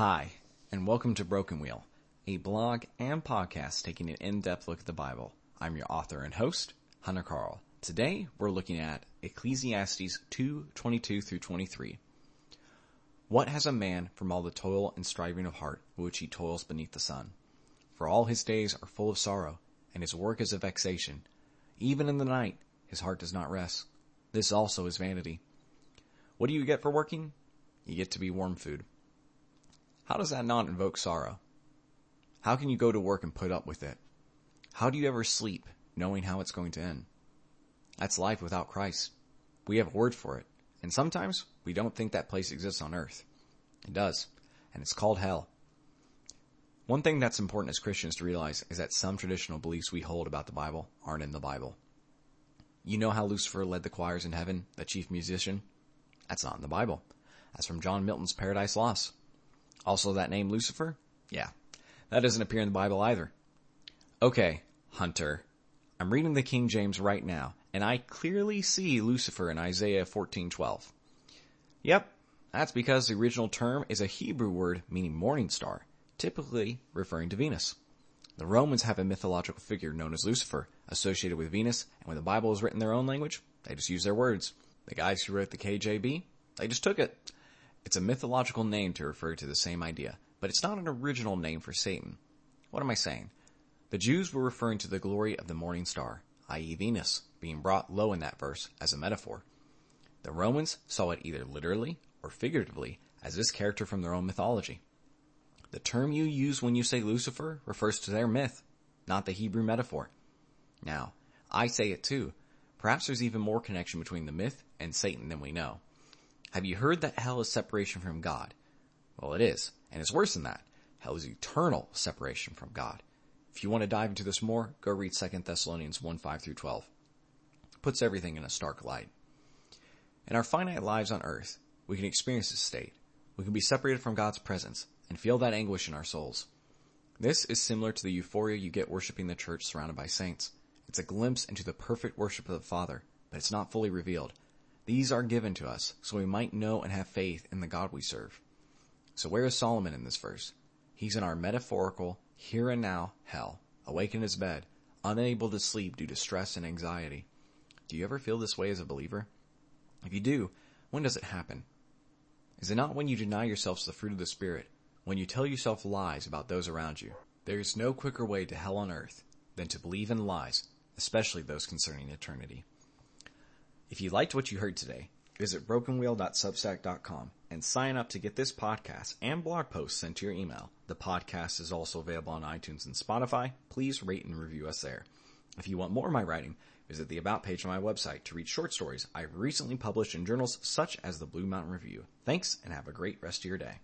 Hi, and welcome to Broken Wheel, a blog and podcast taking an in-depth look at the Bible. I'm your author and host, Hunter Carl. Today, we're looking at Ecclesiastes 2:22 through 23. What has a man from all the toil and striving of heart which he toils beneath the sun? For all his days are full of sorrow, and his work is a vexation. Even in the night, his heart does not rest. This also is vanity. What do you get for working? You get to be warm food. How does that not invoke sorrow? How can you go to work and put up with it? How do you ever sleep knowing how it's going to end? That's life without Christ. We have a word for it. And sometimes we don't think that place exists on earth. It does. And it's called hell. One thing that's important as Christians to realize is that some traditional beliefs we hold about the Bible aren't in the Bible. You know how Lucifer led the choirs in heaven, the chief musician? That's not in the Bible. That's from John Milton's Paradise Lost. Also that name Lucifer? Yeah. That doesn't appear in the Bible either. Okay, Hunter. I'm reading the King James right now, and I clearly see Lucifer in Isaiah 14:12. Yep, that's because the original term is a Hebrew word meaning morning star, typically referring to Venus. The Romans have a mythological figure known as Lucifer, associated with Venus, and when the Bible was written in their own language, they just used their words. The guys who wrote the KJV, they just took it. It's a mythological name to refer to the same idea, but it's not an original name for Satan. What am I saying? The Jews were referring to the glory of the morning star, i.e. Venus, being brought low in that verse as a metaphor. The Romans saw it either literally or figuratively as this character from their own mythology. The term you use when you say Lucifer refers to their myth, not the Hebrew metaphor. Now, I say it too. Perhaps there's even more connection between the myth and Satan than we know. Have you heard that hell is separation from God? Well, it is. And it's worse than that. Hell is eternal separation from God. If you want to dive into this more, go read 2 Thessalonians 1, 5 through 12. It puts everything in a stark light. In our finite lives on earth, we can experience this state. We can be separated from God's presence and feel that anguish in our souls. This is similar to the euphoria you get worshiping the church surrounded by saints. It's a glimpse into the perfect worship of the Father, but it's not fully revealed. These are given to us so we might know and have faith in the God we serve. So where is Solomon in this verse? He's in our metaphorical here and now hell, awake in his bed, unable to sleep due to stress and anxiety. Do you ever feel this way as a believer? If you do, when does it happen? Is it not when you deny yourselves the fruit of the Spirit, when you tell yourself lies about those around you? There is no quicker way to hell on earth than to believe in lies, especially those concerning eternity. If you liked what you heard today, visit brokenwheel.substack.com and sign up to get this podcast and blog posts sent to your email. The podcast is also available on iTunes and Spotify. Please rate and review us there. If you want more of my writing, visit the About page on my website to read short stories I've recently published in journals such as the Blue Mountain Review. Thanks and have a great rest of your day.